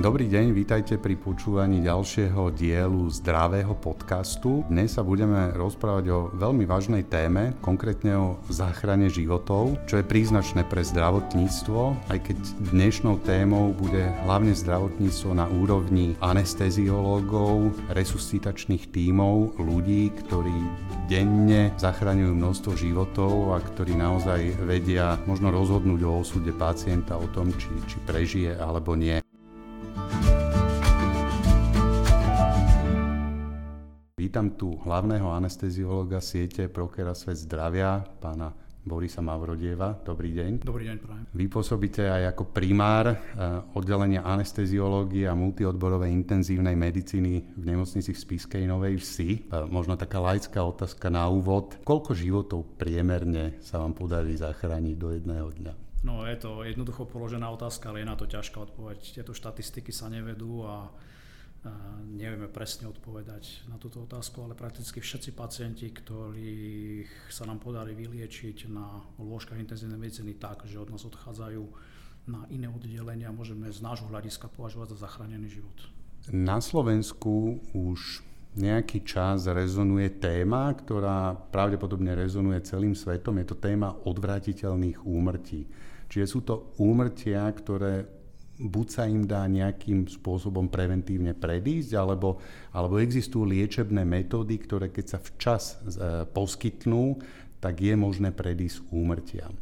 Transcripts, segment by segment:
Dobrý deň, vítajte pri počúvaní ďalšieho dielu zdravého podcastu. Dnes sa budeme rozprávať o veľmi vážnej téme, konkrétne o záchrane životov, čo je príznačné pre zdravotníctvo, aj keď dnešnou témou bude hlavne zdravotníctvo na úrovni anesteziológov, resuscitačných tímov, ľudí, ktorí denne zachraňujú množstvo životov a ktorí naozaj vedia možno rozhodnúť o osude pacienta, o tom, či, či prežije alebo nie. Vítam tu hlavného anesteziologa siete Prokera Svet zdravia, pána Borisa Mavrodieva. Dobrý deň. Dobrý deň, prajem. Vy pôsobíte aj ako primár eh, oddelenia anesteziológie a multiodborovej intenzívnej medicíny v nemocnici v Spiskej Novej Vsi. Eh, možno taká laická otázka na úvod. Koľko životov priemerne sa vám podarí zachrániť do jedného dňa? No je to jednoducho položená otázka, ale je na to ťažká odpoveď. Tieto štatistiky sa nevedú a nevieme presne odpovedať na túto otázku, ale prakticky všetci pacienti, ktorých sa nám podarí vyliečiť na lôžkach intenzívnej medicíny tak, že od nás odchádzajú na iné oddelenia, môžeme z nášho hľadiska považovať za zachránený život. Na Slovensku už nejaký čas rezonuje téma, ktorá pravdepodobne rezonuje celým svetom. Je to téma odvratiteľných úmrtí. Čiže sú to úmrtia, ktoré buď sa im dá nejakým spôsobom preventívne predísť, alebo, alebo existujú liečebné metódy, ktoré keď sa včas e, poskytnú, tak je možné predísť úmrtiam. E,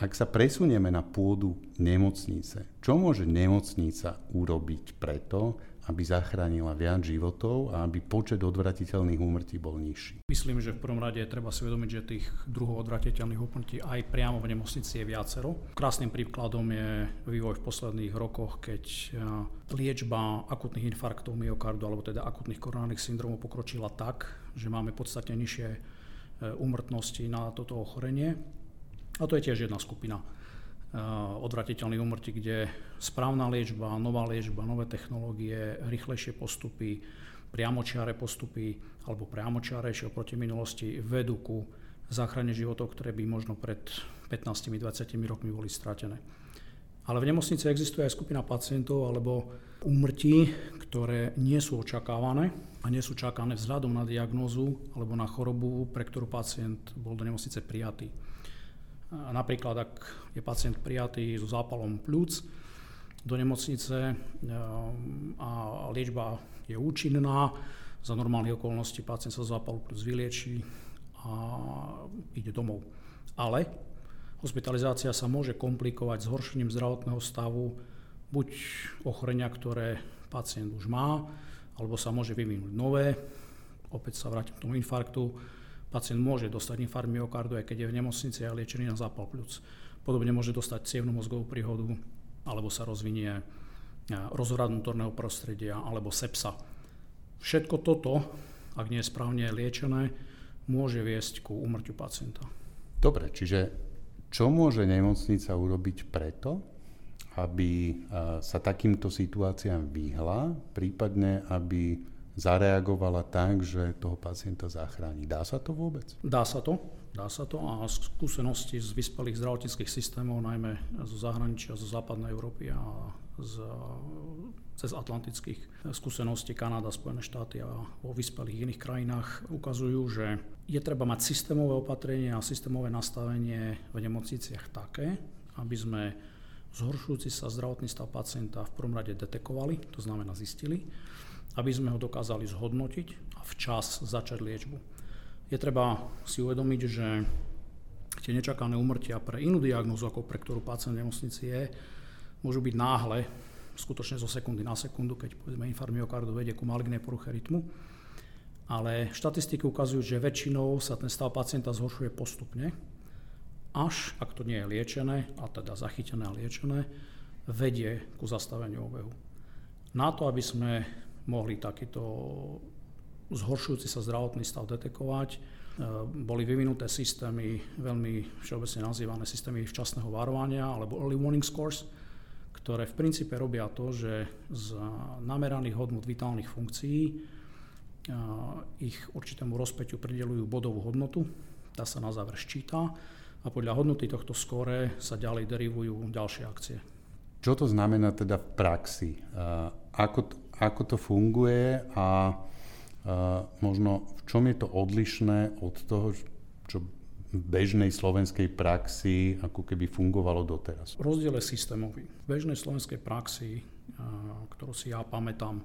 ak sa presunieme na pôdu nemocnice, čo môže nemocnica urobiť preto, aby zachránila viac životov a aby počet odvratiteľných úmrtí bol nižší. Myslím, že v prvom rade treba si uvedomiť, že tých druhov odvratiteľných úmrtí aj priamo v nemocnici je viacero. Krásnym príkladom je vývoj v posledných rokoch, keď liečba akutných infarktov myokardu, alebo teda akutných koronárnych syndromov pokročila tak, že máme podstatne nižšie e, úmrtnosti na toto ochorenie. A to je tiež jedna skupina Eh, odvratiteľných umrtí, kde správna liečba, nová liečba, nové technológie, rýchlejšie postupy, priamočiare postupy alebo priamočiarejšie oproti minulosti vedú ku záchrane životov, ktoré by možno pred 15-20 rokmi boli stratené. Ale v nemocnici existuje aj skupina pacientov alebo úmrtí, ktoré nie sú očakávané a nie sú čakané vzhľadom na diagnózu alebo na chorobu, pre ktorú pacient bol do nemocnice prijatý. Napríklad, ak je pacient prijatý so zápalom plúc do nemocnice ehm, a liečba je účinná, za normálnych okolností pacient sa zápalu plúc vylieči a ide domov. Ale hospitalizácia sa môže komplikovať zhoršením zdravotného stavu buď ochorenia, ktoré pacient už má, alebo sa môže vyvinúť nové, opäť sa vrátim k tomu infarktu, Pacient môže dostať infarkt myokardu, aj keď je v nemocnici a liečený na zápal pľúc. Podobne môže dostať cievnu mozgovú príhodu, alebo sa rozvinie rozvrad vnútorného prostredia, alebo sepsa. Všetko toto, ak nie je správne liečené, môže viesť ku úmrtiu pacienta. Dobre, čiže čo môže nemocnica urobiť preto, aby sa takýmto situáciám vyhla, prípadne aby zareagovala tak, že toho pacienta zachráni. Dá sa to vôbec? Dá sa to. Dá sa to a skúsenosti z vyspelých zdravotníckých systémov, najmä zo zahraničia, zo západnej Európy a z, cez atlantických skúseností Kanada, Spojené štáty a vo vyspelých iných krajinách ukazujú, že je treba mať systémové opatrenie a systémové nastavenie v nemocniciach také, aby sme zhoršujúci sa zdravotný stav pacienta v prvom rade detekovali, to znamená zistili, aby sme ho dokázali zhodnotiť a včas začať liečbu. Je treba si uvedomiť, že tie nečakané umrtia pre inú diagnózu, ako pre ktorú pacient v nemocnici je, môžu byť náhle, skutočne zo sekundy na sekundu, keď povedzme infarkt myokardu vedie ku malignej poruche rytmu. Ale štatistiky ukazujú, že väčšinou sa ten stav pacienta zhoršuje postupne, až, ak to nie je liečené, a teda zachytené a liečené, vedie ku zastaveniu obehu. Na to, aby sme mohli takýto zhoršujúci sa zdravotný stav detekovať. E, boli vyvinuté systémy, veľmi všeobecne nazývané systémy včasného varovania alebo early warning scores, ktoré v princípe robia to, že z nameraných hodnot vitálnych funkcií e, ich určitému rozpeťu pridelujú bodovú hodnotu, tá sa na záver ščíta a podľa hodnoty tohto skóre sa ďalej derivujú ďalšie akcie. Čo to znamená teda v praxi? Ako, ako to funguje a možno v čom je to odlišné od toho, čo v bežnej slovenskej praxi ako keby fungovalo doteraz? Rozdiel je systémový. V bežnej slovenskej praxi, ktorú si ja pamätám,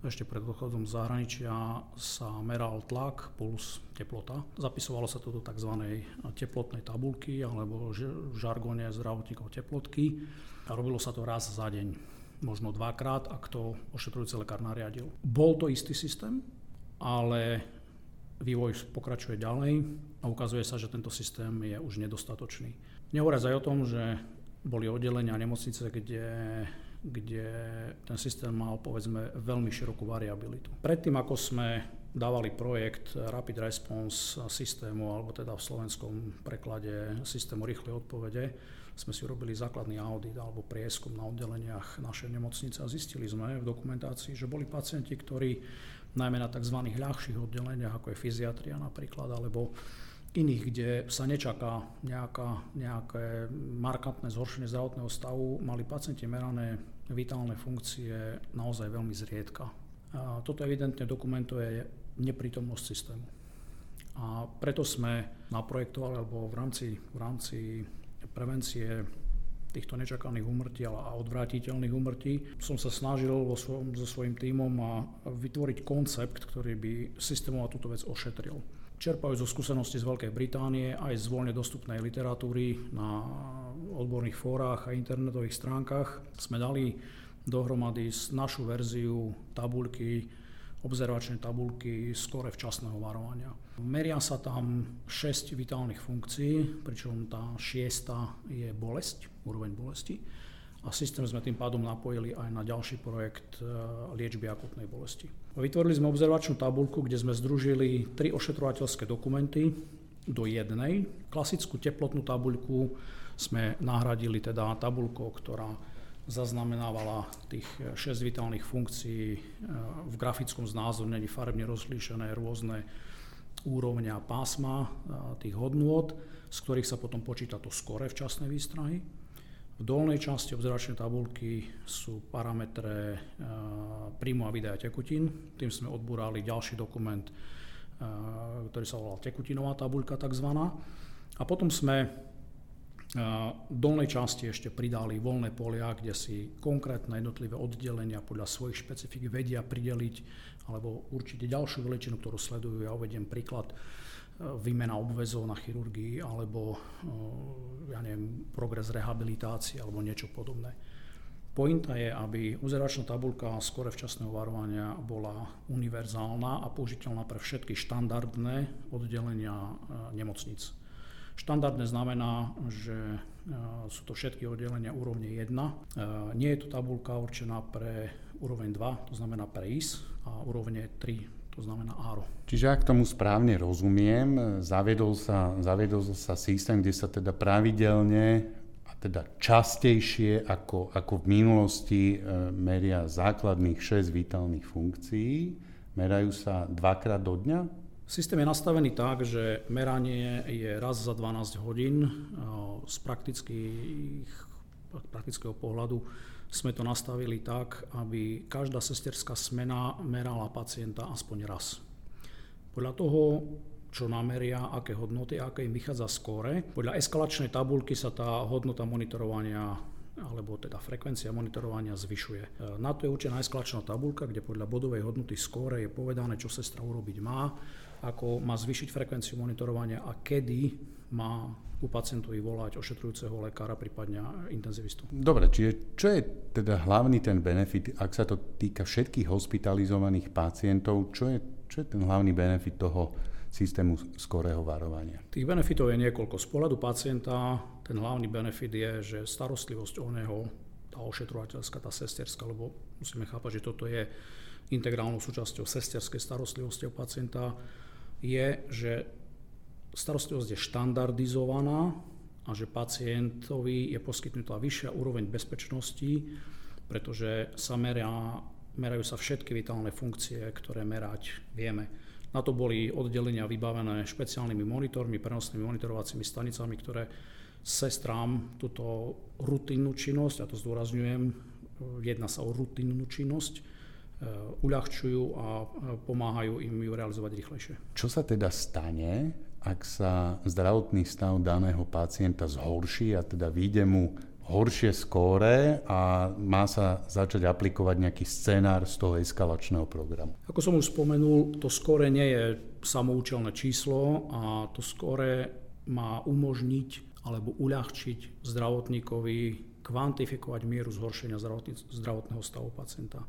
ešte pred odchodom z zahraničia sa meral tlak, puls, teplota. Zapisovalo sa to do tzv. teplotnej tabulky alebo v žargone zdravotníkov teplotky a robilo sa to raz za deň, možno dvakrát, ak to ošetrujúci lekár nariadil. Bol to istý systém, ale vývoj pokračuje ďalej a ukazuje sa, že tento systém je už nedostatočný. Nehovoriac aj o tom, že boli oddelenia nemocnice, kde kde ten systém mal povedzme veľmi širokú variabilitu. Predtým, ako sme dávali projekt Rapid Response systému, alebo teda v slovenskom preklade systému rýchlej odpovede, sme si urobili základný audit alebo prieskum na oddeleniach našej nemocnice a zistili sme v dokumentácii, že boli pacienti, ktorí najmä na tzv. ľahších oddeleniach, ako je fyziatria napríklad, alebo iných, kde sa nečaká nejaká, nejaké markantné zhoršenie zdravotného stavu, mali pacienti merané vitálne funkcie naozaj veľmi zriedka. A toto evidentne dokumentuje neprítomnosť systému. A preto sme naprojektovali, alebo v rámci, v rámci prevencie týchto nečakaných úmrtí a odvrátiteľných úmrtí som sa snažil vo svojom, so svojím tímom a vytvoriť koncept, ktorý by systémovo túto vec ošetril čerpajú zo skúsenosti z Veľkej Británie aj z voľne dostupnej literatúry na odborných fórach a internetových stránkach. Sme dali dohromady našu verziu tabulky, obzervačné tabulky skore včasného varovania. Meria sa tam 6 vitálnych funkcií, pričom tá šiesta je bolesť, úroveň bolesti a systém sme tým pádom napojili aj na ďalší projekt e, liečby akutnej bolesti. Vytvorili sme observačnú tabulku, kde sme združili tri ošetrovateľské dokumenty do jednej. Klasickú teplotnú tabuľku sme nahradili teda tabulkou, ktorá zaznamenávala tých 6 vitálnych funkcií e, v grafickom znázornení farebne rozlíšené rôzne úrovne a pásma e, tých hodnôt, z ktorých sa potom počíta to skore včasnej výstrahy. V dolnej časti obzeračnej tabulky sú parametre eh, príjmu a vydania tekutín. Tým sme odbúrali ďalší dokument, eh, ktorý sa volal tekutinová tabuľka tzv. A potom sme eh, dolnej časti ešte pridali voľné polia, kde si konkrétne jednotlivé oddelenia podľa svojich špecifik vedia prideliť alebo určite ďalšiu veličinu, ktorú sledujú. Ja uvediem príklad výmena obvezov na chirurgii alebo eh, ja neviem, progres rehabilitácie alebo niečo podobné. Pointa je, aby uzeračná tabulka skore včasného varovania bola univerzálna a použiteľná pre všetky štandardné oddelenia eh, nemocnic. Štandardné znamená, že eh, sú to všetky oddelenia úrovne 1. Nie je to tabulka určená pre úroveň 2, to znamená pre IS, a úrovne 3, to znamená áro. Čiže ak tomu správne rozumiem, zaviedol sa, zaviedol sa systém, kde sa teda pravidelne a teda častejšie ako, ako v minulosti e, meria základných 6 vitálnych funkcií. Merajú sa dvakrát do dňa? Systém je nastavený tak, že meranie je raz za 12 hodín. E, z praktického pohľadu sme to nastavili tak, aby každá sesterská smena merala pacienta aspoň raz. Podľa toho, čo nameria, aké hodnoty, aké im vychádza skóre. Podľa eskalačnej tabulky sa tá hodnota monitorovania alebo teda frekvencia monitorovania zvyšuje. Na to je určená eskalačná tabulka, kde podľa bodovej hodnoty skóre je povedané, čo sestra urobiť má, ako má zvyšiť frekvenciu monitorovania a kedy má u pacientovi volať ošetrujúceho lekára, prípadne intenzivistu. Dobre, čiže čo je teda hlavný ten benefit, ak sa to týka všetkých hospitalizovaných pacientov, čo je, čo je ten hlavný benefit toho systému skorého varovania? Tých benefitov je niekoľko. Z pohľadu pacienta ten hlavný benefit je, že starostlivosť o neho, tá ošetrovateľská, tá sesterská, lebo musíme chápať, že toto je integrálnou súčasťou sesterskej starostlivosti o pacienta, je, že starostlivosť je štandardizovaná a že pacientovi je poskytnutá vyššia úroveň bezpečnosti, pretože sa meria, merajú sa všetky vitálne funkcie, ktoré merať vieme. Na to boli oddelenia vybavené špeciálnymi monitormi, prenosnými monitorovacími stanicami, ktoré sestrám túto rutinnú činnosť, a to zdôrazňujem, jedná sa o rutinnú činnosť, uľahčujú a e, pomáhajú im ju realizovať rýchlejšie. Čo sa teda stane, ak sa zdravotný stav daného pacienta zhorší a teda vyjde mu horšie skóre a má sa začať aplikovať nejaký scenár z toho eskalačného programu. Ako som už spomenul, to skóre nie je samoučelné číslo a to skóre má umožniť alebo uľahčiť zdravotníkovi kvantifikovať mieru zhoršenia zdravotného stavu pacienta.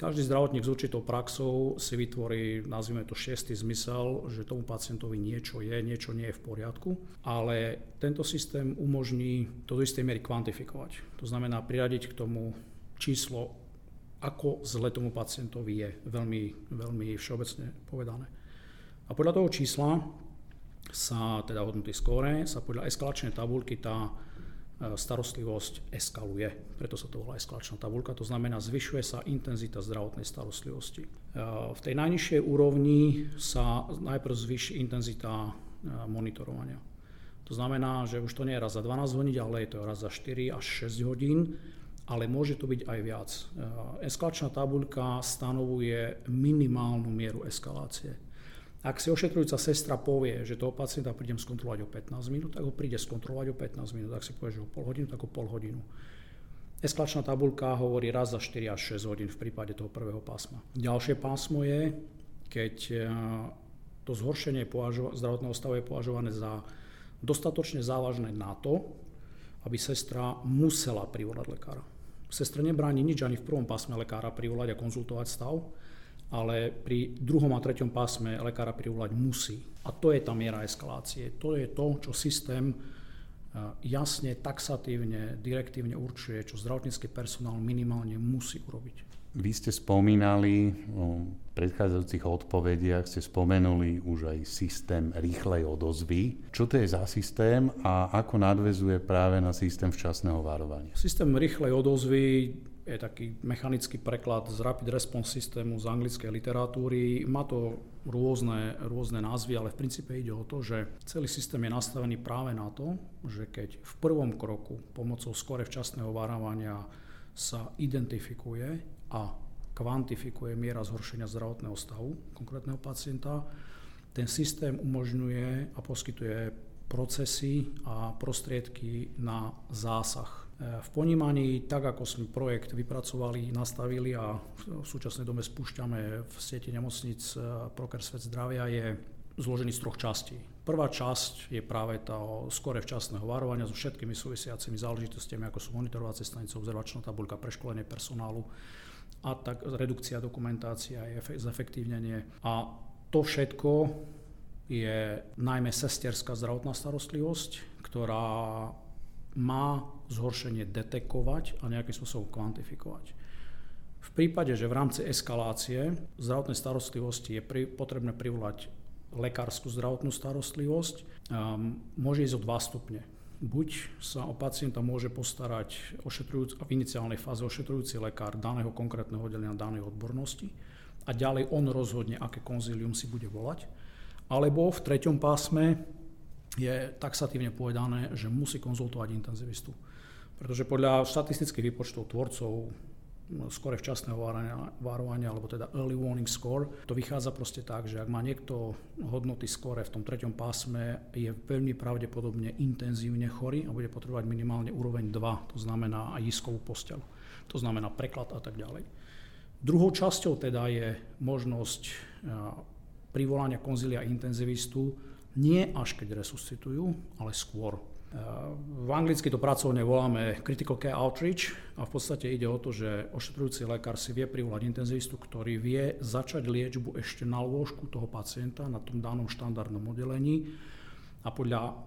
Každý zdravotník s určitou praxou si vytvorí, nazvime to šiestý zmysel, že tomu pacientovi niečo je, niečo nie je v poriadku, ale tento systém umožní to do istej miery kvantifikovať. To znamená priradiť k tomu číslo, ako zle tomu pacientovi je, veľmi, veľmi všeobecne povedané. A podľa toho čísla sa, teda hodnoty skóre, sa podľa eskalačnej tabulky tá starostlivosť eskaluje. Preto sa to volá eskalačná tabulka. To znamená, zvyšuje sa intenzita zdravotnej starostlivosti. E, v tej najnižšej úrovni sa najprv zvyši intenzita e, monitorovania. To znamená, že už to nie je raz za 12 hodín, ale je to raz za 4 až 6 hodín, ale môže to byť aj viac. Eskalačná tabuľka stanovuje minimálnu mieru eskalácie. Ak si ošetrujúca sestra povie, že toho pacienta prídem skontrolovať o 15 minút, tak ho príde skontrolovať o 15 minút. Ak si povie, že o pol hodinu, tak o pol hodinu. Esklačná tabulka hovorí raz za 4 až 6 hodín v prípade toho prvého pásma. Ďalšie pásmo je, keď e, to zhoršenie zdravotného stavu je považované za dostatočne závažné na to, aby sestra musela privolať lekára. Sestre nebráni nič ani v prvom pásme lekára privolať a konzultovať stav, ale pri druhom a treťom pásme lekára privolať musí. A to je tá miera eskalácie. To je to, čo systém eh, jasne, taxatívne, direktívne určuje, čo zdravotnícky personál minimálne musí urobiť. Vy ste spomínali v predchádzajúcich odpovediach, ste spomenuli už aj systém rýchlej odozvy. Čo to je za systém a ako nadvezuje práve na systém včasného varovania? Systém rýchlej odozvy je taký mechanický preklad z Rapid Response systému z anglickej literatúry. Má to rôzne, rôzne názvy, ale v princípe ide o to, že celý systém je nastavený práve na to, že keď v prvom kroku pomocou skore včasného varovania sa identifikuje a kvantifikuje miera zhoršenia zdravotného stavu konkrétneho pacienta, ten systém umožňuje a poskytuje procesy a prostriedky na zásah v ponímaní, tak ako sme projekt vypracovali, nastavili a v súčasnej dobe spúšťame v sieti nemocnic e, Proker Svet zdravia, je zložený z troch častí. Prvá časť je práve tá skore včasného varovania so všetkými súvisiacimi záležitostiami, ako sú monitorovacie stanice, observačná tabulka, preškolenie personálu a tak redukcia dokumentácia a zefektívnenie. A to všetko je najmä sesterská zdravotná starostlivosť, ktorá má zhoršenie detekovať a nejakým spôsobom kvantifikovať. V prípade, že v rámci eskalácie zdravotnej starostlivosti je pri, potrebné privolať lekárskú zdravotnú starostlivosť, um, môže ísť o dva stupne. Buď sa o pacienta môže postarať v iniciálnej fáze ošetrujúci lekár daného konkrétneho oddelenia danej odbornosti a ďalej on rozhodne, aké konzílium si bude volať. Alebo v treťom pásme je taxatívne povedané, že musí konzultovať intenzivistu. Pretože podľa štatistických výpočtov tvorcov no, skore včasného varovania, alebo teda early warning score, to vychádza proste tak, že ak má niekto hodnoty skore v tom treťom pásme, je veľmi pravdepodobne intenzívne chorý a bude potrebovať minimálne úroveň 2, to znamená aj iskovú posteľ. To znamená preklad a tak ďalej. Druhou časťou teda je možnosť privolania konzilia intenzivistu nie až keď resuscitujú, ale skôr. V anglicky to pracovne voláme critical care outreach a v podstate ide o to, že ošetrujúci lekár si vie privolať intenzivistu, ktorý vie začať liečbu ešte na lôžku toho pacienta na tom danom štandardnom oddelení a podľa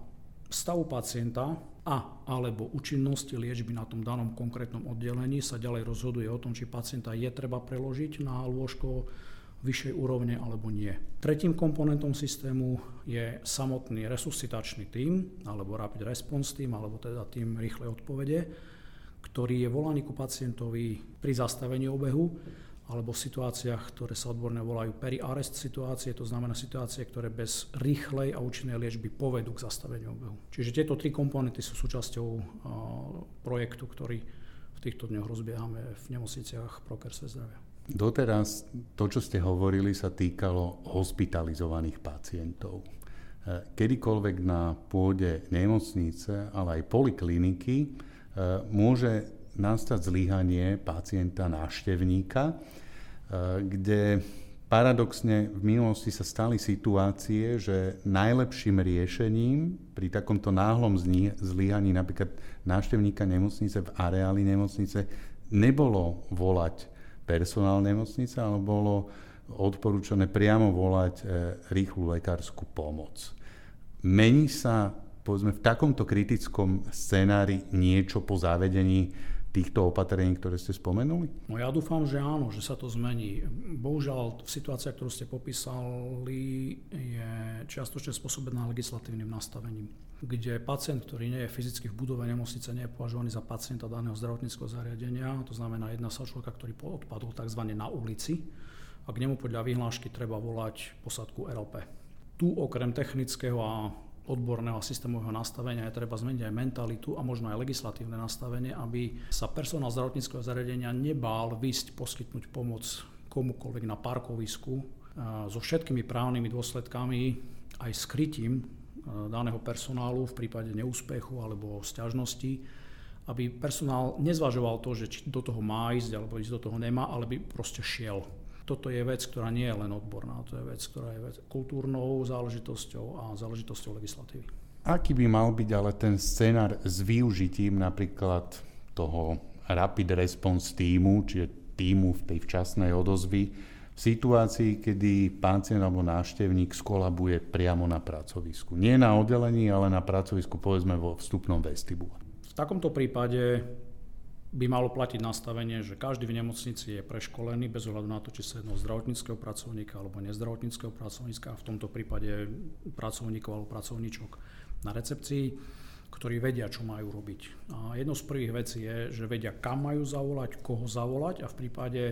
stavu pacienta a alebo účinnosti liečby na tom danom konkrétnom oddelení sa ďalej rozhoduje o tom, či pacienta je treba preložiť na lôžko vyššej úrovne alebo nie. Tretím komponentom systému je samotný resuscitačný tím, alebo Rapid Response Team, alebo teda tým rýchlej odpovede, ktorý je volaný ku pacientovi pri zastavení obehu alebo v situáciách, ktoré sa odborne volajú peri-arrest situácie, to znamená situácie, ktoré bez rýchlej a účinnej liečby povedú k zastaveniu obehu. Čiže tieto tri komponenty sú súčasťou projektu, ktorý v týchto dňoch rozbiehame v nemocniciach Prokerse zdravia. Doteraz to, čo ste hovorili, sa týkalo hospitalizovaných pacientov. E, kedykoľvek na pôde nemocnice, ale aj polikliniky e, môže nastať zlyhanie pacienta návštevníka, e, kde paradoxne v minulosti sa stali situácie, že najlepším riešením pri takomto náhlom zlyhaní napríklad návštevníka nemocnice v areáli nemocnice nebolo volať personál nemocnice, ale bolo odporúčané priamo volať e, rýchlu lekárskú pomoc. Mení sa povedzme v takomto kritickom scenári niečo po zavedení týchto opatrení, ktoré ste spomenuli? No ja dúfam, že áno, že sa to zmení. Bohužiaľ, situácia, ktorú ste popísali, je čiastočne spôsobená legislatívnym nastavením, kde pacient, ktorý nie je fyzicky v budove nemocnice, nie je považovaný za pacienta daného zdravotníckého zariadenia, to znamená jedna sa človeka, ktorý odpadol tzv. na ulici, a k nemu podľa vyhlášky treba volať posadku RLP. Tu okrem technického a odborného a systémového nastavenia je treba zmeniť aj mentalitu a možno aj legislatívne nastavenie, aby sa personál zdravotníckého zariadenia nebál vysť poskytnúť pomoc komukoľvek na parkovisku so všetkými právnymi dôsledkami aj skrytím daného personálu v prípade neúspechu alebo sťažnosti, aby personál nezvažoval to, že či do toho má ísť alebo ísť do toho nemá, ale by proste šiel toto je vec, ktorá nie je len odborná, to je vec, ktorá je vec kultúrnou záležitosťou a záležitosťou legislatívy. Aký by mal byť ale ten scenár s využitím napríklad toho rapid response týmu, čiže týmu v tej včasnej odozvy, v situácii, kedy pacient alebo návštevník skolabuje priamo na pracovisku. Nie na oddelení, ale na pracovisku, povedzme vo vstupnom vestibule. V takomto prípade by malo platiť nastavenie, že každý v nemocnici je preškolený bez ohľadu na to, či sa jedno zdravotníckého pracovníka alebo nezdravotníckého pracovníka, v tomto prípade pracovníkov alebo pracovníčok na recepcii, ktorí vedia, čo majú robiť. A jedno z prvých vecí je, že vedia, kam majú zavolať, koho zavolať a v prípade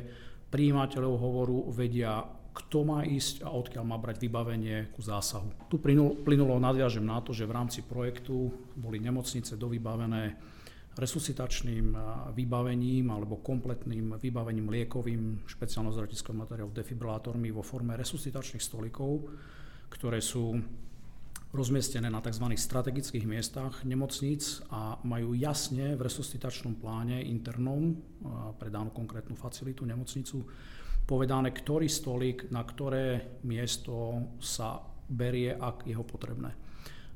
príjimateľov hovoru vedia, kto má ísť a odkiaľ má brať vybavenie ku zásahu. Tu plynulo nadviažem na to, že v rámci projektu boli nemocnice dovybavené resuscitačným vybavením alebo kompletným vybavením liekovým špeciálnou zdravotníckého materiálu defibrilátormi vo forme resuscitačných stolikov, ktoré sú rozmiestnené na tzv. strategických miestach nemocníc a majú jasne v resuscitačnom pláne internom pre danú konkrétnu facilitu, nemocnicu, povedané, ktorý stolík na ktoré miesto sa berie, ak je ho potrebné.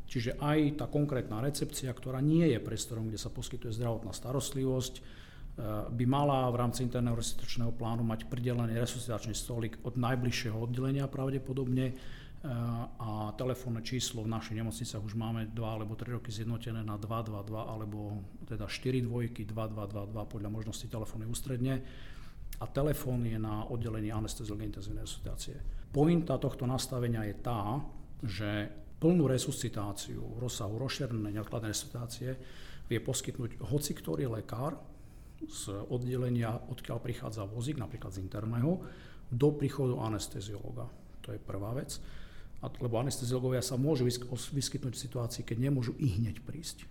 Čiže aj tá konkrétna recepcia, ktorá nie je priestorom, kde sa poskytuje zdravotná starostlivosť, e, by mala v rámci interného resuscitačného plánu mať pridelený resuscitačný stolík od najbližšieho oddelenia pravdepodobne e, telefónne číslo v našich nemocnicách už máme 2 alebo 3 roky zjednotené na 222 alebo teda 4 dvojky 2222 podľa možnosti telefónnej ústredne a telefón je na oddelení anesteziológie intenzívnej resuscitácie. Pointa tohto nastavenia je tá, že plnú resuscitáciu v rozsahu rozšírenej neodkladnej resuscitácie vie poskytnúť hoci ktorý lekár z oddelenia, odkiaľ prichádza vozík, napríklad z interného, do príchodu anesteziologa. To je prvá vec. Lebo anesteziologovia sa môžu vyskytnúť v situácii, keď nemôžu i hneď prísť.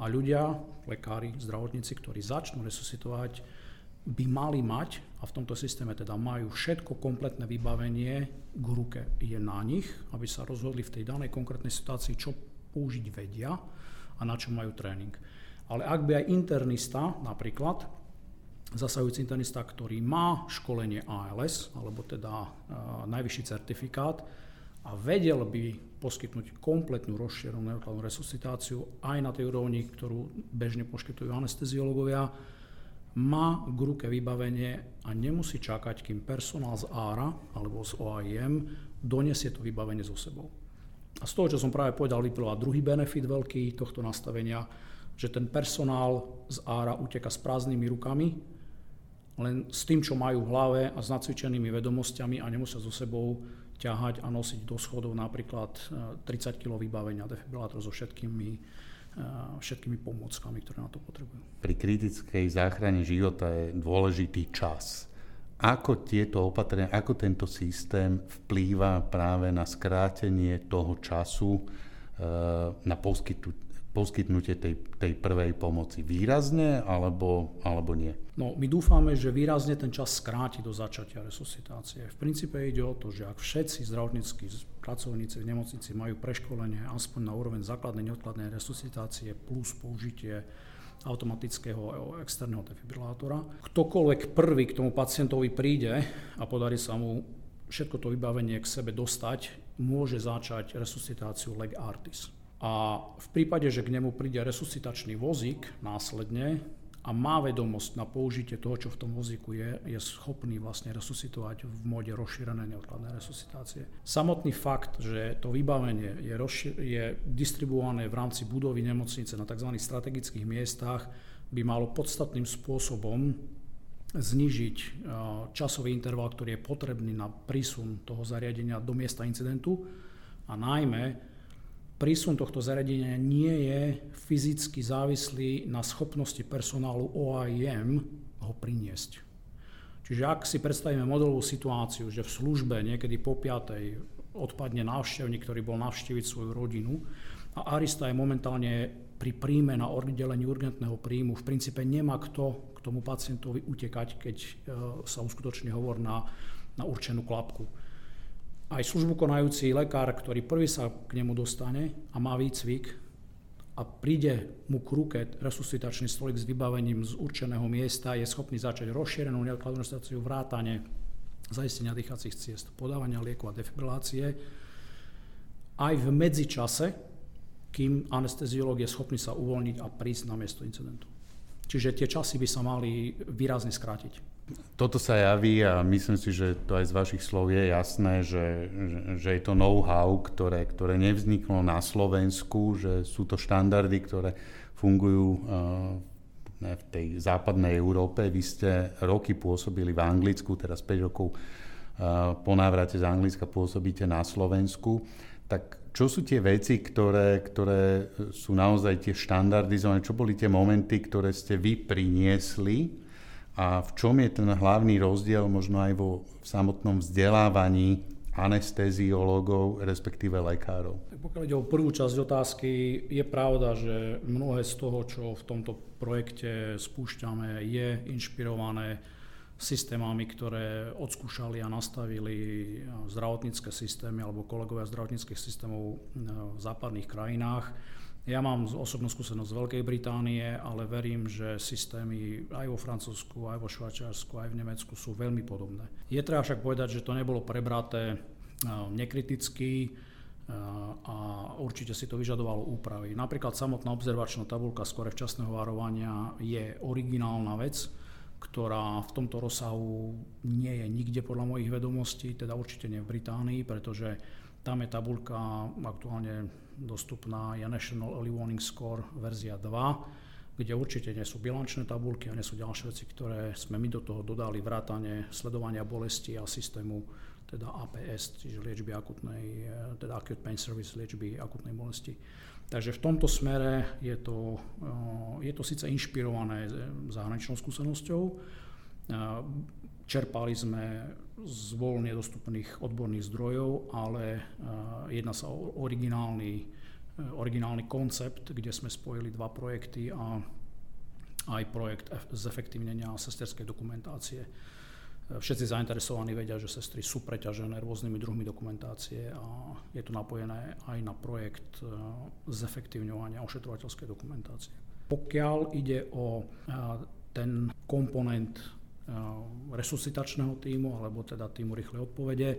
A ľudia, lekári, zdravotníci, ktorí začnú resuscitovať, by mali mať, a v tomto systéme teda majú všetko kompletné vybavenie k ruke. Je na nich, aby sa rozhodli v tej danej konkrétnej situácii, čo použiť vedia a na čo majú tréning. Ale ak by aj internista napríklad, zasahujúci internista, ktorý má školenie ALS, alebo teda uh, najvyšší certifikát, a vedel by poskytnúť kompletnú rozšírenú neurokálnu resuscitáciu aj na tej úrovni, ktorú bežne poskytujú anesteziológovia, má k ruke vybavenie a nemusí čakať, kým personál z ARA alebo z OIM donesie to vybavenie so sebou. A z toho, čo som práve povedal, vyplýva druhý benefit veľký tohto nastavenia, že ten personál z ARA uteka s prázdnymi rukami, len s tým, čo majú v hlave a s nacvičenými vedomosťami a nemusia so sebou ťahať a nosiť do schodov napríklad 30 eh, kg vybavenia, defibrilátor so všetkými všetkými pomôckami, ktoré na to potrebujú. Pri kritickej záchrane života je dôležitý čas. ako tieto opatrenia, ako tento systém vplýva práve na skrátenie toho času na poskytu, poskytnutie tej, tej prvej pomoci výrazne alebo, alebo nie? No, my dúfame, že výrazne ten čas skráti do začatia resuscitácie. V princípe ide o to, že ak všetci zdravotníckí pracovníci v nemocnici majú preškolenie aspoň na úroveň základnej neodkladnej resuscitácie plus použitie automatického externého defibrilátora. Ktokoľvek prvý k tomu pacientovi príde a podarí sa mu všetko to vybavenie k sebe dostať, môže začať resuscitáciu leg artis. A v prípade, že k nemu príde resuscitačný vozík následne a má vedomosť na použitie toho, čo v tom vozíku je, je schopný vlastne resuscitovať v móde rozšírenej neodkladnej resuscitácie. Samotný fakt, že to vybavenie je, rozšir- je distribuované v rámci budovy nemocnice na tzv. strategických miestach, by malo podstatným spôsobom znižiť časový interval, ktorý je potrebný na prísun toho zariadenia do miesta incidentu a najmä prísun tohto zariadenia nie je fyzicky závislý na schopnosti personálu OIM ho priniesť. Čiže ak si predstavíme modelovú situáciu, že v službe niekedy po 5. odpadne návštevník, ktorý bol navštíviť svoju rodinu a Arista je momentálne pri príjme na oddelení urgentného príjmu, v princípe nemá kto k tomu pacientovi utekať, keď e, sa uskutoční hovor na, na určenú klapku aj službu konajúci lekár, ktorý prvý sa k nemu dostane a má výcvik a príde mu k ruke resuscitačný stolik s vybavením z určeného miesta, je schopný začať rozšírenú neodkladnú stáciu vrátane zaistenia dýchacích ciest, podávania liekov a defibrilácie. Aj v medzičase, kým anesteziológ je schopný sa uvoľniť a prísť na miesto incidentu. Čiže tie časy by sa mali výrazne skrátiť. Toto sa javí a myslím si, že to aj z vašich slov je jasné, že, že je to know-how, ktoré, ktoré nevzniklo na Slovensku, že sú to štandardy, ktoré fungujú uh, v tej západnej Európe. Vy ste roky pôsobili v Anglicku, teraz 5 rokov uh, po návrate z Anglicka pôsobíte na Slovensku. Tak čo sú tie veci, ktoré, ktoré sú naozaj tie štandardizované? Čo boli tie momenty, ktoré ste vy priniesli a v čom je ten hlavný rozdiel možno aj vo v samotnom vzdelávaní anesteziológov, respektíve lekárov? Pokiaľ ide o prvú časť otázky, je pravda, že mnohé z toho, čo v tomto projekte spúšťame, je inšpirované systémami, ktoré odskúšali a nastavili zdravotnícke systémy alebo kolegovia zdravotníckých systémov v západných krajinách. Ja mám osobnú skúsenosť z Veľkej Británie, ale verím, že systémy aj vo Francúzsku, aj vo Švajčiarsku, aj v Nemecku sú veľmi podobné. Je treba však povedať, že to nebolo prebraté nekriticky a určite si to vyžadovalo úpravy. Napríklad samotná observačná tabulka skore včasného varovania je originálna vec, ktorá v tomto rozsahu nie je nikde podľa mojich vedomostí, teda určite nie v Británii, pretože tam je tabulka aktuálne dostupná je National Early Warning Score verzia 2, kde určite nie sú bilančné tabulky a nie sú ďalšie veci, ktoré sme my do toho dodali vrátane sledovania bolesti a systému teda APS, čiže liečby akutnej, teda Acute Pain Service liečby akutnej bolesti. Takže v tomto smere je to, eh, je to síce inšpirované zahraničnou skúsenosťou, eh, čerpali sme z voľne dostupných odborných zdrojov, ale eh, jedná sa o originálny, eh, originálny koncept, kde sme spojili dva projekty a aj projekt zefektívnenia sesterskej dokumentácie. Všetci zainteresovaní vedia, že sestry sú preťažené rôznymi druhmi dokumentácie a je to napojené aj na projekt zefektívňovania ošetrovateľskej dokumentácie. Pokiaľ ide o ten komponent Eh, resuscitačného týmu, alebo teda týmu rýchlej odpovede.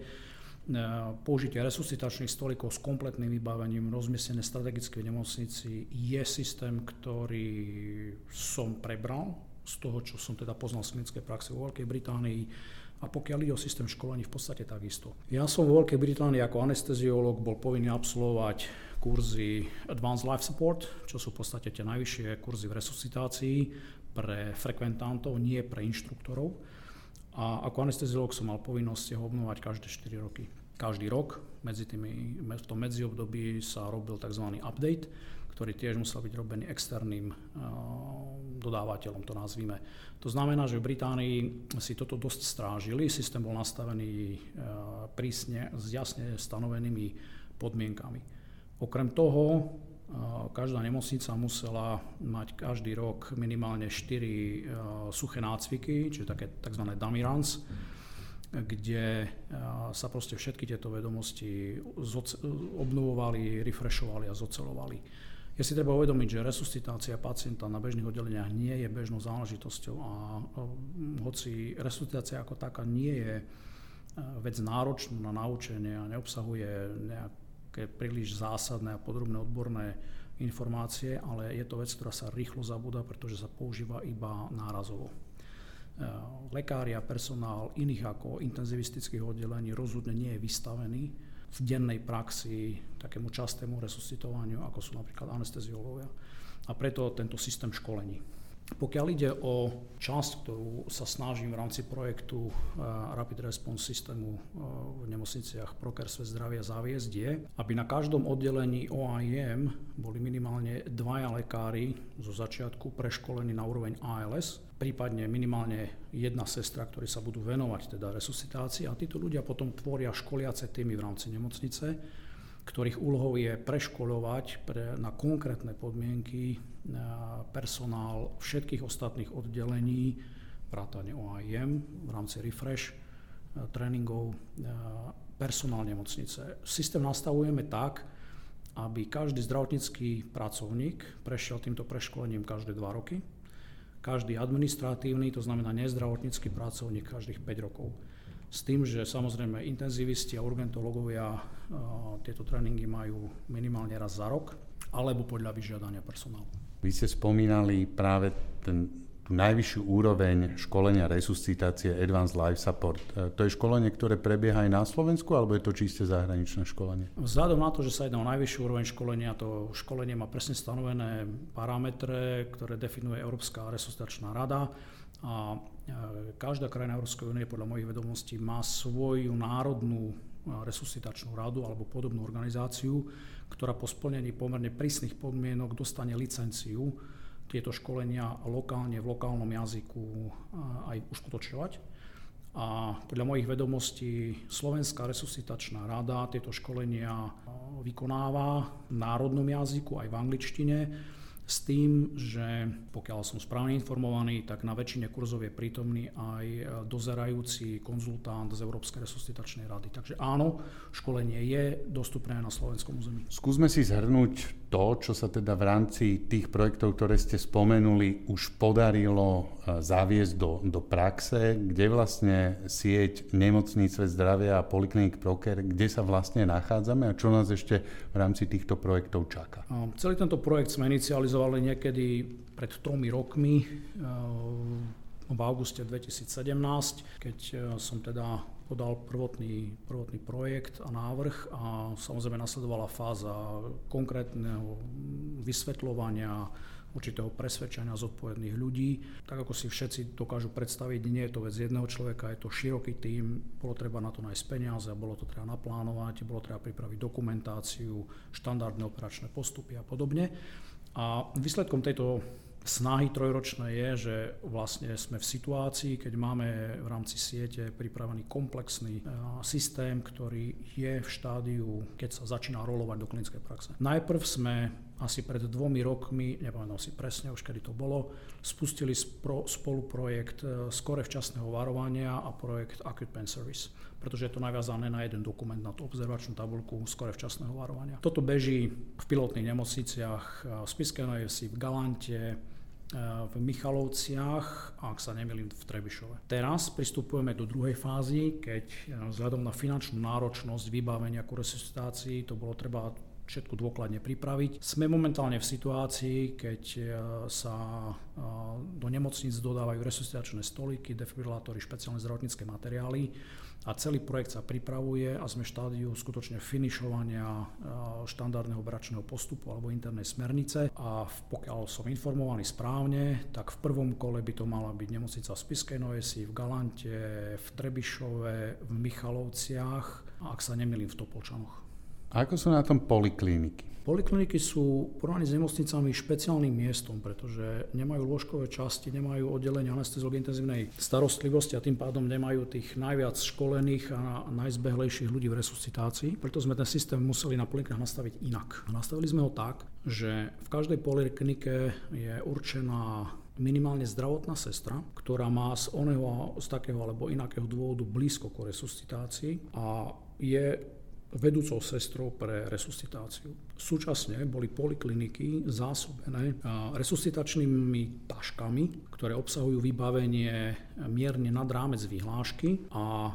Použitie resuscitačných stolikov s kompletným vybavením rozmiestnené strategicky v nemocnici je systém, ktorý som prebral z toho, čo som teda poznal z klinickej praxe vo Veľkej Británii a pokiaľ ide o systém školení, v podstate takisto. Ja som vo Veľkej Británii ako anesteziológ bol povinný absolvovať kurzy Advanced Life Support, čo sú v podstate tie najvyššie kurzy v resuscitácii pre frekventantov, nie pre inštruktorov. A ako anesteziolog som mal povinnosť ho obnovať každé 4 roky. Každý rok medzi tými, v tom medziobdobí sa robil tzv. update, ktorý tiež musel byť robený externým dodávateľom, to nazvime. To znamená, že v Británii si toto dosť strážili, systém bol nastavený prísne s jasne stanovenými podmienkami. Okrem toho, každá nemocnica musela mať každý rok minimálne 4 suché nácviky, čiže také tzv. dummy runs, kde sa proste všetky tieto vedomosti obnovovali, refreshovali a zocelovali. Je si treba uvedomiť, že resuscitácia pacienta na bežných oddeleniach nie je bežnou záležitosťou a hoci resuscitácia ako taká nie je e, vec náročnú na naučenie a neobsahuje nejaké príliš zásadné a podrobné odborné informácie, ale je to vec, ktorá sa rýchlo zabúda, pretože sa používa iba nárazovo. E, lekári a personál iných ako intenzivistických oddelení rozhodne nie je vystavený v dennej praxi takému častému resuscitovaniu, ako sú napríklad anesteziológia. A preto tento systém školení. Pokiaľ ide o časť, ktorú sa snažím v rámci projektu eh, Rapid Response systému eh, v nemocniciach Proker Svet zdravia zaviesť je, aby na každom oddelení OIM boli minimálne dvaja lekári zo začiatku preškolení na úroveň ALS, prípadne minimálne jedna sestra, ktorí sa budú venovať teda resuscitácii a títo ľudia potom tvoria školiace týmy v rámci nemocnice, ktorých úlohou je preškoľovať pre, na konkrétne podmienky personál všetkých ostatných oddelení, vrátane OIM v rámci refresh tréningov, personál nemocnice. Systém nastavujeme tak, aby každý zdravotnícky pracovník prešiel týmto preškolením každé dva roky, každý administratívny, to znamená nezdravotnícky pracovník každých 5 rokov. S tým, že samozrejme intenzivisti a urgentológovia tieto tréningy majú minimálne raz za rok, alebo podľa vyžiadania personálu. Vy ste spomínali práve ten, tú najvyššiu úroveň školenia resuscitácie Advanced Life Support. E, to je školenie, ktoré prebieha aj na Slovensku, alebo je to čiste zahraničné školenie? Vzhľadom na to, že sa jedná o najvyššiu úroveň školenia, to školenie má presne stanovené parametre, ktoré definuje Európska resuscitačná rada a e, každá krajina Európskej únie podľa mojich vedomostí má svoju národnú resuscitačnú radu alebo podobnú organizáciu, ktorá po splnení pomerne prísnych podmienok dostane licenciu tieto školenia lokálne v lokálnom jazyku aj uskutočňovať. A podľa mojich vedomostí Slovenská resuscitačná rada tieto školenia vykonáva v národnom jazyku aj v angličtine s tým, že pokiaľ som správne informovaný, tak na väčšine kurzov je prítomný aj dozerajúci konzultant z Európskej resuscitačnej rady. Takže áno, školenie je dostupné na slovenskom území. Skúsme si zhrnúť to, čo sa teda v rámci tých projektov, ktoré ste spomenuli, už podarilo e, zaviesť do, do praxe, kde vlastne sieť nemocnice zdravia a poliklinik Proker, kde sa vlastne nachádzame a čo nás ešte v rámci týchto projektov čaká? Celý tento projekt sme inicializovali niekedy pred tromi rokmi e, v auguste 2017, keď e, som teda podal prvotný, prvotný projekt a návrh a samozrejme nasledovala fáza konkrétneho vysvetľovania, určitého presvedčania zodpovedných ľudí. Tak ako si všetci dokážu predstaviť, nie je to vec jedného človeka, je to široký tím, bolo treba na to nájsť peniaze, bolo to treba naplánovať, bolo treba pripraviť dokumentáciu, štandardné operačné postupy a podobne. A výsledkom tejto snahy trojročné je, že vlastne sme v situácii, keď máme v rámci siete pripravený komplexný e, systém, ktorý je v štádiu, keď sa začína rolovať do klinickej praxe. Najprv sme asi pred dvomi rokmi, nepamätám si presne už kedy to bolo, spustili spolu projekt e, skore včasného varovania a projekt Acute Pain Service pretože je to naviazané na jeden dokument, na tú observačnú tabulku skore včasného varovania. Toto beží v pilotných nemocniciach v Spiske v Galante, v Michalovciach a ak sa nemýlim v Trebišove. Teraz pristupujeme do druhej fázy, keď vzhľadom na finančnú náročnosť vybavenia ku resuscitácii to bolo treba všetko dôkladne pripraviť. Sme momentálne v situácii, keď sa do nemocníc dodávajú resuscitačné stoliky, defibrilátory, špeciálne zdravotnícke materiály a celý projekt sa pripravuje a sme v štádiu skutočne finišovania štandardného bračného postupu alebo internej smernice a pokiaľ som informovaný správne, tak v prvom kole by to mala byť nemocnica v Spiskej Novesi, v Galante, v Trebišove, v Michalovciach a ak sa nemýlim v Topolčanoch. Ako sú na tom polikliniky? Polikliniky sú porovnaní s nemocnicami špeciálnym miestom, pretože nemajú lôžkové časti, nemajú oddelenie anesteziológie intenzívnej starostlivosti a tým pádom nemajú tých najviac školených a najzbehlejších ľudí v resuscitácii. Preto sme ten systém museli na poliklinikách nastaviť inak. Nastavili sme ho tak, že v každej poliklinike je určená minimálne zdravotná sestra, ktorá má z oného, z takého alebo inakého dôvodu blízko k resuscitácii a je vedúcou sestrou pre resuscitáciu. Súčasne boli polikliniky zásobené resuscitačnými taškami, ktoré obsahujú vybavenie mierne nad rámec vyhlášky a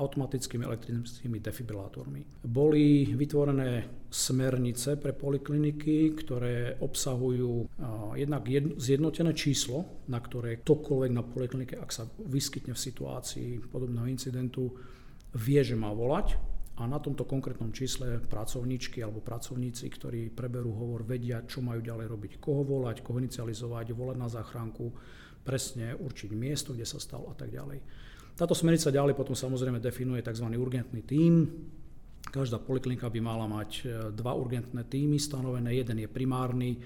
automatickými elektrickými defibrilátormi. Boli vytvorené smernice pre polikliniky, ktoré obsahujú jednak zjednotené číslo, na ktoré ktokoľvek na poliklinike, ak sa vyskytne v situácii podobného incidentu, vie, že má volať a na tomto konkrétnom čísle pracovníčky alebo pracovníci, ktorí preberú hovor, vedia, čo majú ďalej robiť, koho volať, koho inicializovať, volať na záchranku, presne určiť miesto, kde sa stal a tak ďalej. Táto smernica ďalej potom samozrejme definuje tzv. urgentný tím. Každá poliklinika by mala mať e, dva urgentné týmy stanovené. Jeden je primárny,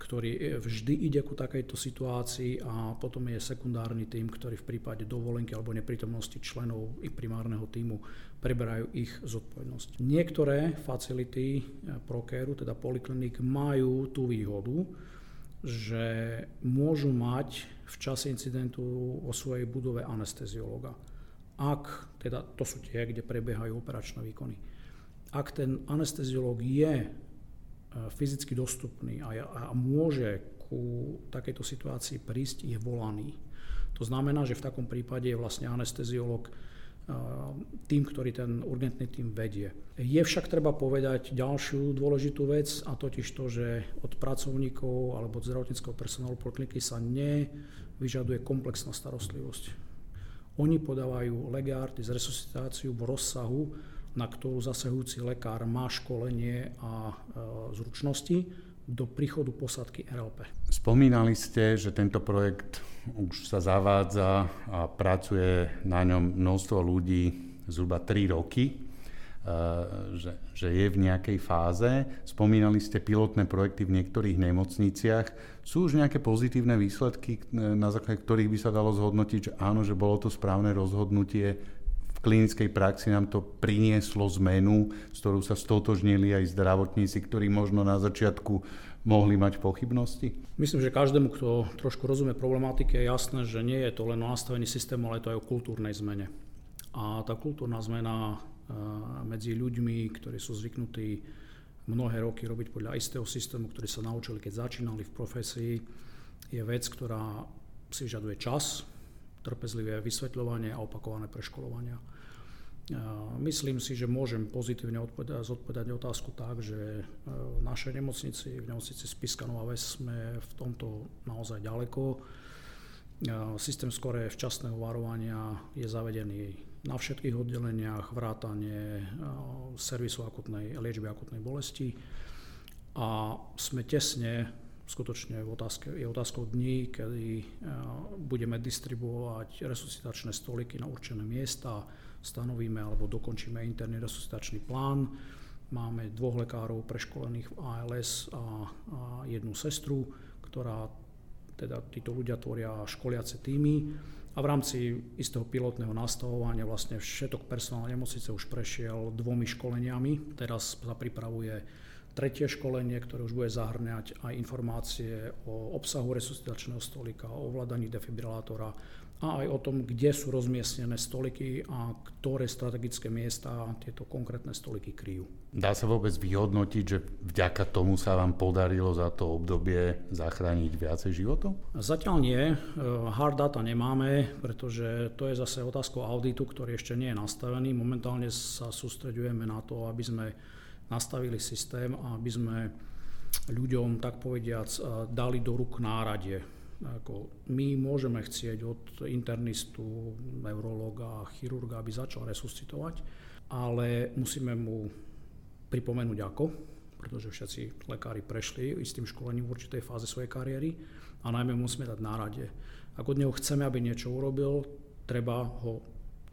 ktorý e, vždy ide ku takejto situácii a potom je sekundárny tým, ktorý v prípade dovolenky alebo neprítomnosti členov i primárneho týmu preberajú ich zodpovednosť. Niektoré facility e, prokéru, teda poliklinik, majú tú výhodu, že môžu mať v čase incidentu o svojej budove anesteziologa. Ak, teda to sú tie, kde prebiehajú operačné výkony. Ak ten anesteziolog je fyzicky dostupný a, a môže ku takejto situácii prísť, je volaný. To znamená, že v takom prípade je vlastne anesteziolog e, tým, ktorý ten urgentný tým vedie. Je však treba povedať ďalšiu dôležitú vec a totiž to, že od pracovníkov alebo od zdravotníckého personálu polikliniky sa nevyžaduje komplexná starostlivosť. Oni podávajú legárty z resuscitáciu v rozsahu, na ktorú zasahujúci lekár má školenie a e, zručnosti do príchodu posadky RLP. Spomínali ste, že tento projekt už sa zavádza a pracuje na ňom množstvo ľudí zhruba 3 roky, e, že, že je v nejakej fáze. Spomínali ste pilotné projekty v niektorých nemocniciach. Sú už nejaké pozitívne výsledky, e, na základe ktorých by sa dalo zhodnotiť, že áno, že bolo to správne rozhodnutie klinickej praxi nám to prinieslo zmenu, s ktorou sa stotožnili aj zdravotníci, ktorí možno na začiatku mohli mať pochybnosti? Myslím, že každému, kto trošku rozumie problematike, je jasné, že nie je to len o nastavení systému, ale je to aj o kultúrnej zmene. A tá kultúrna zmena medzi ľuďmi, ktorí sú zvyknutí mnohé roky robiť podľa istého systému, ktorý sa naučili, keď začínali v profesii, je vec, ktorá si vyžaduje čas, trpezlivé vysvetľovanie a opakované preškolovania. Myslím si, že môžem pozitívne odpovedať, zodpovedať otázku tak, že e, v našej nemocnici, v nemocnici Spiska Nová Ves sme v tomto naozaj ďaleko. E, systém skore včasného varovania je zavedený na všetkých oddeleniach, vrátanie e, servisu akutnej, liečby akutnej bolesti a sme tesne skutočne otázke, je otázkou dní, kedy budeme distribuovať resuscitačné stoliky na určené miesta, stanovíme alebo dokončíme interný resuscitačný plán. Máme dvoch lekárov preškolených v ALS a, a jednu sestru, ktorá teda títo ľudia tvoria školiace týmy a v rámci istého pilotného nastavovania vlastne všetok personál nemocnice už prešiel dvomi školeniami. Teraz sa pripravuje tretie školenie, ktoré už bude zahrňať aj informácie o obsahu resuscitačného stolika, o ovládaní defibrilátora a aj o tom, kde sú rozmiestnené stoliky a ktoré strategické miesta tieto konkrétne stoliky kryjú. Dá sa vôbec vyhodnotiť, že vďaka tomu sa vám podarilo za to obdobie zachrániť viacej životov? Zatiaľ nie. E, hard data nemáme, pretože to je zase otázkou auditu, ktorý ešte nie je nastavený. Momentálne sa sústredujeme na to, aby sme nastavili systém aby sme ľuďom, tak povediac, dali do ruk náradie. Ako my môžeme chcieť od internistu, neurologa, chirurga, aby začal resuscitovať, ale musíme mu pripomenúť ako, pretože všetci lekári prešli istým školením v určitej fáze svojej kariéry a najmä musíme dať nárade. Ak od neho chceme, aby niečo urobil, treba ho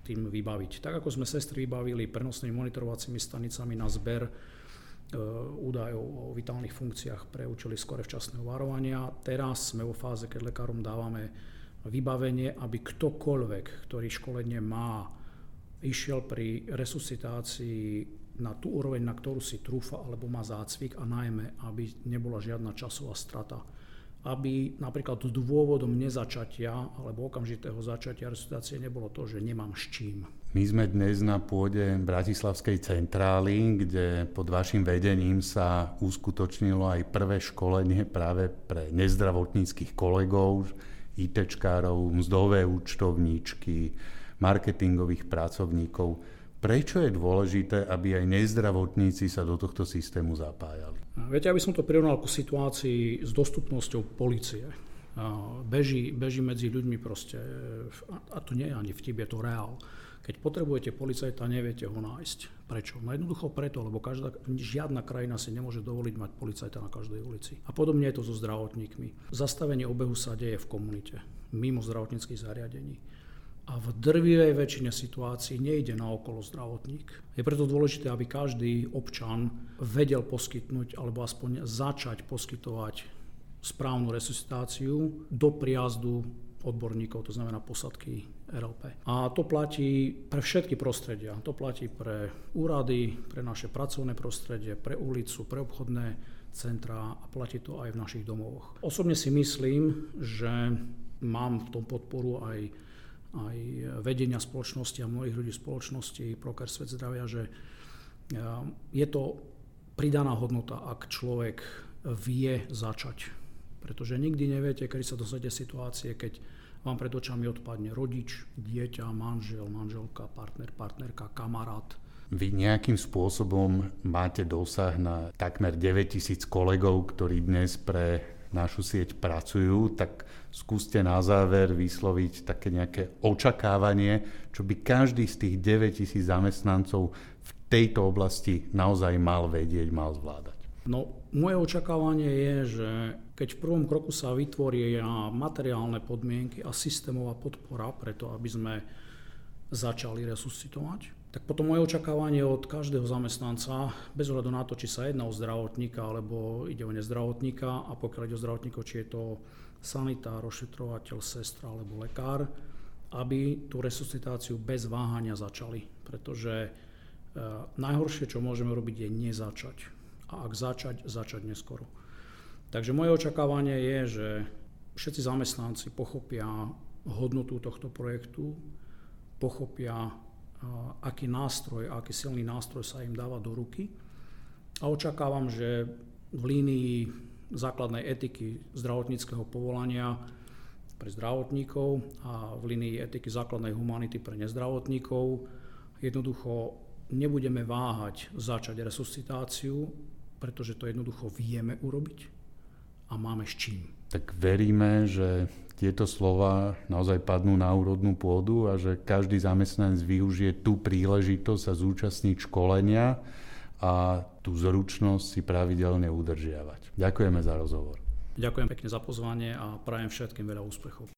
tým vybaviť. Tak ako sme sestry vybavili prenosnými monitorovacími stanicami na zber údajov o vitálnych funkciách pre účely skore včasného varovania. Teraz sme vo fáze, keď lekárom dávame vybavenie, aby ktokoľvek, ktorý školenie má, išiel pri resuscitácii na tú úroveň, na ktorú si trúfa alebo má zácvik a najmä, aby nebola žiadna časová strata. Aby napríklad dôvodom nezačatia alebo okamžitého začatia resuscitácie nebolo to, že nemám s čím. My sme dnes na pôde Bratislavskej centrály, kde pod vašim vedením sa uskutočnilo aj prvé školenie práve pre nezdravotníckých kolegov, ITčkárov, mzdové účtovníčky, marketingových pracovníkov. Prečo je dôležité, aby aj nezdravotníci sa do tohto systému zapájali? Viete, aby som to prirovnal ku situácii s dostupnosťou policie. Beží, beží medzi ľuďmi proste, a to nie je ani vtip, je to reál. Keď potrebujete policajta, neviete ho nájsť. Prečo? No jednoducho preto, lebo každá, žiadna krajina si nemôže dovoliť mať policajta na každej ulici. A podobne je to so zdravotníkmi. Zastavenie obehu sa deje v komunite, mimo zdravotníckých zariadení a v drvivej väčšine situácií nejde na okolo zdravotník. Je preto dôležité, aby každý občan vedel poskytnúť alebo aspoň začať poskytovať správnu resuscitáciu do priazdu odborníkov, to znamená posadky RLP. A to platí pre všetky prostredia. To platí pre úrady, pre naše pracovné prostredie, pre ulicu, pre obchodné centrá a platí to aj v našich domovoch. Osobne si myslím, že mám v tom podporu aj aj vedenia spoločnosti a mnohých ľudí spoločnosti, Proker Svet zdravia, že je to pridaná hodnota, ak človek vie začať. Pretože nikdy neviete, kedy sa dosadete situácie, keď vám pred očami odpadne rodič, dieťa, manžel, manželka, partner, partnerka, kamarát. Vy nejakým spôsobom máte dosah na takmer 9000 kolegov, ktorí dnes pre našu sieť pracujú, tak skúste na záver vysloviť také nejaké očakávanie, čo by každý z tých 9000 zamestnancov v tejto oblasti naozaj mal vedieť, mal zvládať. No, moje očakávanie je, že keď v prvom kroku sa vytvoria materiálne podmienky a systémová podpora preto, aby sme začali resuscitovať, tak potom moje očakávanie od každého zamestnanca, bez ohľadu na to, či sa jedná o zdravotníka alebo ide o nezdravotníka a pokiaľ ide o zdravotníkov, či je to sanitár, ošetrovateľ, sestra alebo lekár, aby tú resuscitáciu bez váhania začali. Pretože e, najhoršie, čo môžeme robiť, je nezačať. A ak začať, začať neskoro. Takže moje očakávanie je, že všetci zamestnanci pochopia hodnotu tohto projektu, pochopia aký nástroj, aký silný nástroj sa im dáva do ruky. A očakávam, že v línii základnej etiky zdravotníckého povolania pre zdravotníkov a v línii etiky základnej humanity pre nezdravotníkov jednoducho nebudeme váhať začať resuscitáciu, pretože to jednoducho vieme urobiť a máme s čím. Tak veríme, že tieto slova naozaj padnú na úrodnú pôdu a že každý zamestnanec využije tú príležitosť sa zúčastniť školenia a tú zručnosť si pravidelne udržiavať. Ďakujeme za rozhovor. Ďakujem pekne za pozvanie a prajem všetkým veľa úspechov.